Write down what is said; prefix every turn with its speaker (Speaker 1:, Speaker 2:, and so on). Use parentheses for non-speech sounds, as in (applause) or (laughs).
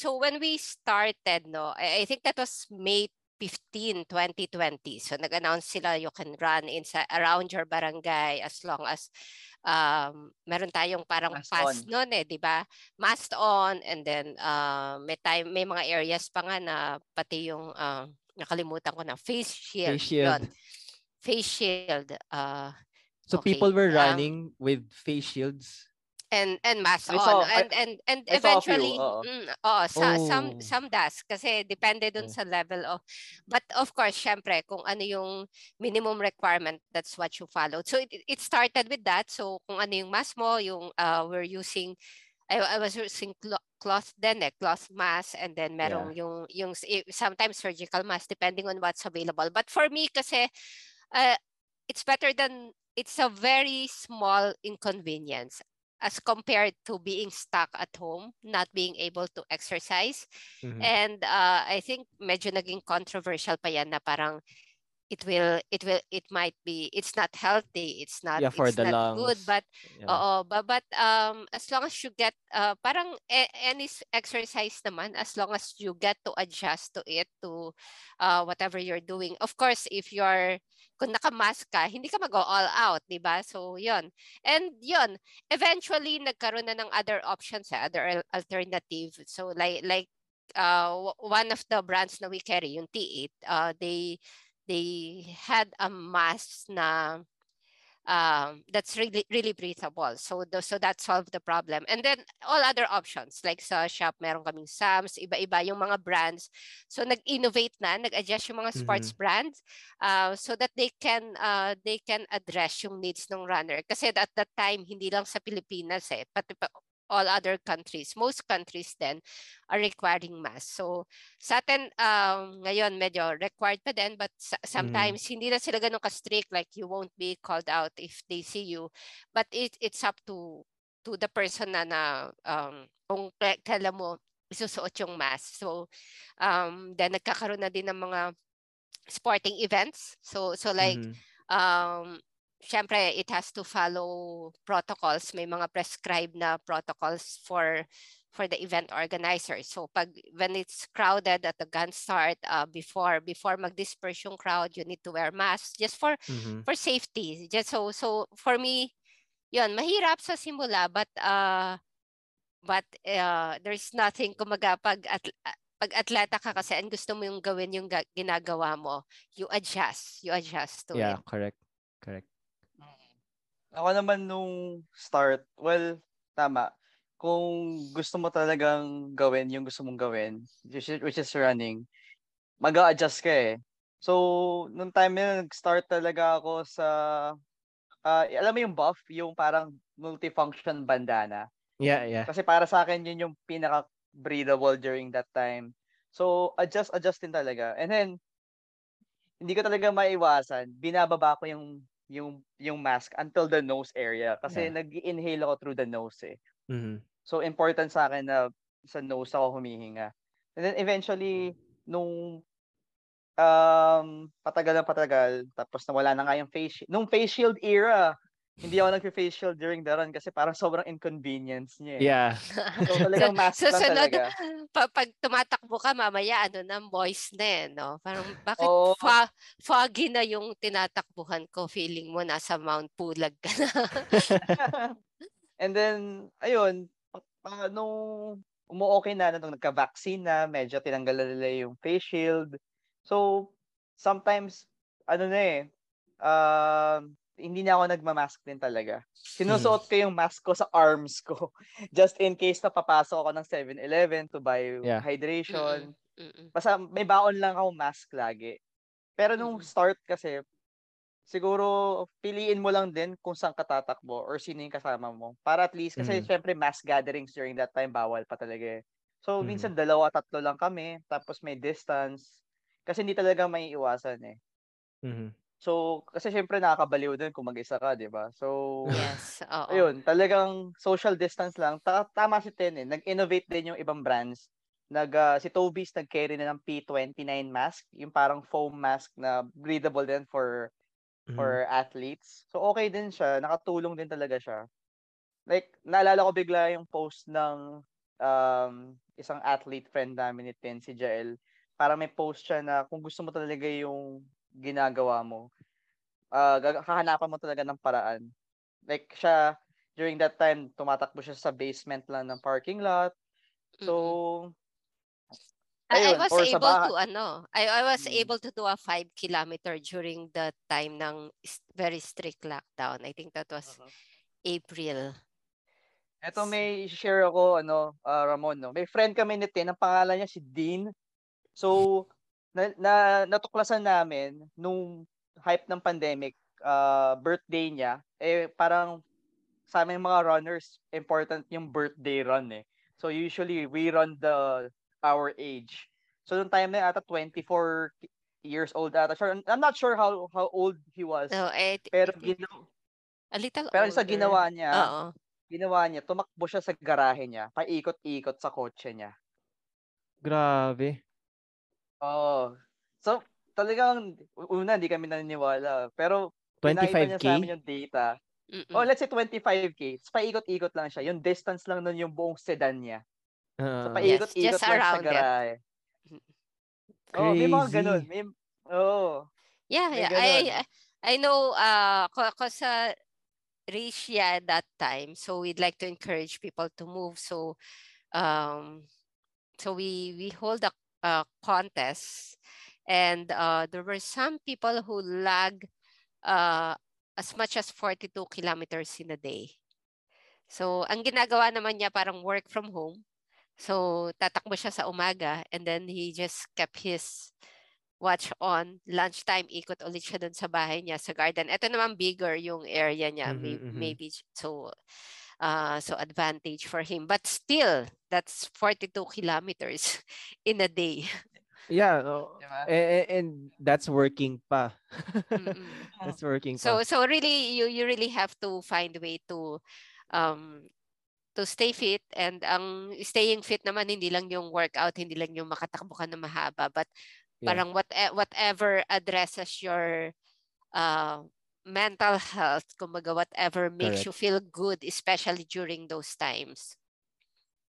Speaker 1: so when we started, no, I, think that was May 15, 2020. So nag-announce sila you can run in sa, around your barangay as long as um, meron tayong parang
Speaker 2: Mask
Speaker 1: pass
Speaker 2: on.
Speaker 1: noon eh, di ba? Mask on and then uh, may time may mga areas pa nga na pati yung uh, nakalimutan ko na face shield.
Speaker 3: Face shield.
Speaker 1: Yun. Face shield. Uh,
Speaker 3: So
Speaker 1: Okay,
Speaker 3: people were
Speaker 1: um,
Speaker 3: running with face shields.
Speaker 1: And and mask
Speaker 2: I
Speaker 1: on
Speaker 2: saw-
Speaker 1: and and and
Speaker 2: I few,
Speaker 1: eventually
Speaker 2: oo.
Speaker 1: mm, oh, sa, some
Speaker 3: Oh.
Speaker 1: some does kasi depende dun
Speaker 3: Oh.
Speaker 1: sa level of but of course syempre kung ano yung minimum requirement that's what you follow so it, it started with that so kung ano yung mask mo yung uh, we're using I, I was using clo- cloth then eh, cloth mask and then merong yung yung s- i- sometimes surgical mask depending on what's available but for me kasi uh, it's better than it's a very small inconvenience as compared to being stuck at home, not being able to exercise.
Speaker 3: Mhm.
Speaker 1: And uh, I think medyo naging controversial pa yan na parang it will it will it might be it's not healthy it's not
Speaker 3: Yeah, for
Speaker 1: it's
Speaker 3: the
Speaker 1: not good
Speaker 3: lungs.
Speaker 1: but
Speaker 3: Yeah.
Speaker 1: oo but, but um as long as you get uh, parang any exercise naman as long as you get to adjust to it to uh, whatever you're doing of course if you're kung naka-mask ka hindi ka mag all out di ba so yon and yon eventually nagkaroon na ng other options eh, other al- alternative so like like uh, one of the brands na we carry yung T8 uh, they they had a mask na um, that's really really breathable. So the, so that solved the problem. And then all other options like sa shop meron kaming Sam's, iba-iba yung mga brands. So nag-innovate na, nag-adjust yung mga sports brands uh, so that they can uh, they can address yung needs ng runner. Kasi at that time hindi lang sa Pilipinas eh, pati pa all other countries, most countries then are requiring masks. So sa atin um, ngayon medyo required pa din but sometimes hindi na sila ganun ka-strict like you won't be called out if they see you. But it it's up to to the person na na um, kung kailan mo isusuot yung mask. So um, then nagkakaroon na din ng mga sporting events. So so like
Speaker 3: Mhm.
Speaker 1: um, syempre, it has to follow protocols. May mga prescribed na protocols for for the event organizer. So pag when it's crowded at the gun start, uh, before before mag-disperse yung crowd, you need to wear masks just for
Speaker 3: Mhm.
Speaker 1: for safety. Just so so for me, yun, mahirap sa simula but uh but uh, there's nothing kumaga pag at, pag atleta ka kasi and gusto mo yung gawin yung ga- ginagawa mo, you adjust, you adjust to
Speaker 3: Yeah,
Speaker 1: it.
Speaker 3: correct. Correct.
Speaker 2: Ako naman nung start, well, tama. Kung gusto mo talagang gawin yung gusto mong gawin, which is, which is running, mag adjust ka eh. So, nung time na nag-start talaga ako sa, ah, alam mo yung buff, yung parang multifunction bandana.
Speaker 3: Yeah, yeah.
Speaker 2: Kasi para sa akin, yun yung pinaka-breathable during that time. So, adjust, adjust din talaga. And then, hindi ko talaga maiwasan. Binababa ko yung yung yung mask until the nose area kasi
Speaker 3: Yeah.
Speaker 2: nag-inhale ako through the nose eh.
Speaker 3: Mhm.
Speaker 2: So important sa akin na sa nose ako humihinga. And then eventually nung um patagal na patagal tapos nawala na nga yung face shi- nung face shield era hindi ako nagfe-face shield during the run kasi parang sobrang inconvenience niya eh.
Speaker 3: Yeah. (laughs) (laughs)
Speaker 2: So talagang mask lang
Speaker 1: Susunod,
Speaker 2: talaga. (laughs)
Speaker 1: pa, pag tumatakbo ka, mamaya, ano na, moist na eh, no? Parang, bakit
Speaker 2: Oo.
Speaker 1: fa- foggy na yung tinatakbuhan ko? Feeling mo nasa Mount Pulag ka na.
Speaker 2: And then, ayun, pa- pa- nung umu-okay na, nung nagka-vaccine na, medyo tinanggal na nila yung face shield. So, sometimes, ano na eh, um, hindi na ako nagmamask din talaga. Sinusuot ko yung mask ko sa arms ko. (laughs) Just in case na papasok ako ng 7-Eleven to buy
Speaker 3: Yeah.
Speaker 2: hydration.
Speaker 1: Mm-mm.
Speaker 2: Basta may baon lang ako mask lagi. Pero nung
Speaker 1: Mm.
Speaker 2: start kasi, siguro piliin mo lang din kung saan ka tatakbo or sino yung kasama mo. Para at least, kasi
Speaker 3: Mm.
Speaker 2: syempre mass gatherings during that time, bawal pa talaga eh. So,
Speaker 3: Mhm.
Speaker 2: minsan dalawa, tatlo lang kami, tapos may distance. Kasi hindi talaga may iwasan eh.
Speaker 3: Mhm.
Speaker 2: So, kasi syempre nakakabaliw din kung mag-isa ka, di ba? So,
Speaker 1: Yes, oo.
Speaker 2: ayun, talagang social distance lang. Ta- tama si Ten eh. Nag-innovate din yung ibang brands. Nag, ah, si Toby's nag-carry na ng P29 mask, yung parang foam mask na breathable din for
Speaker 3: Mhm.
Speaker 2: for athletes. So okay din siya, nakatulong din talaga siya. Like naalala ko bigla yung post ng um, isang athlete friend namin ni Tin, si Jael, para may post siya na kung gusto mo talaga yung ginagawa mo, uh, hahanapan mo talaga ng paraan. Like siya, during that time, tumatakbo siya sa basement lang ng parking lot. So, mm-hmm.
Speaker 1: Ayun, I, was able to ano, I, I was hmm. able to do a 5 kilometer during the time ng very strict lockdown. I think that was uh-huh. April.
Speaker 2: Ito may share ako ano, uh, Ramon no. May friend kami ni Tin, ang pangalan niya si Dean. So na, na natuklasan namin nung hype ng pandemic, uh, birthday niya, eh parang sa aming mga runners, important yung birthday run eh. So usually we run the our age. So nung time na ata 24 years old ata. Sure, I'm not sure how how old he was.
Speaker 1: No, eh,
Speaker 2: pero ginawa
Speaker 1: a little
Speaker 2: Pero
Speaker 1: older.
Speaker 2: sa ginawa niya,
Speaker 1: Oo.
Speaker 2: ginawa niya, tumakbo siya sa garahe niya, paikot-ikot sa kotse niya.
Speaker 3: Grabe.
Speaker 2: Oo. So, talagang, una, hindi kami naniniwala. Pero,
Speaker 3: 25K?
Speaker 2: niya sa amin yung data. Mm-mm. Oh, let's say 25K. So, paikot-ikot lang siya. Yung distance lang nun yung buong sedan niya.
Speaker 3: Uh,
Speaker 2: so, paikot-ikot yes, lang sa garahe. Oh, may mga ganun. May, oh.
Speaker 1: Yeah, yeah. I, I know, uh, cause uh, Risha that time, so we'd like to encourage people to move. So, um, so we we hold a, a contest, and uh, there were some people who lag uh, as much as 42 kilometers in a day. So, ang ginagawa naman niya parang work from home. So, tatakbo siya sa umaga and then he just kept his watch on. Lunchtime, ikot ulit siya dun sa bahay niya, sa garden. Ito naman bigger yung area niya. Mm-hmm, maybe, mm-hmm. maybe so uh, so advantage for him. But still, that's 42 kilometers (laughs) in a day.
Speaker 3: Yeah, oh, and, and that's working pa. (laughs) that's working pa.
Speaker 1: So so really you you really have to find a way to um to stay fit and ang staying fit naman hindi lang yung workout, hindi lang yung makatakbo ka na mahaba, but yeah. parang what whatever addresses your uh, mental health, kumbaga whatever makes Correct. you feel good especially during those times.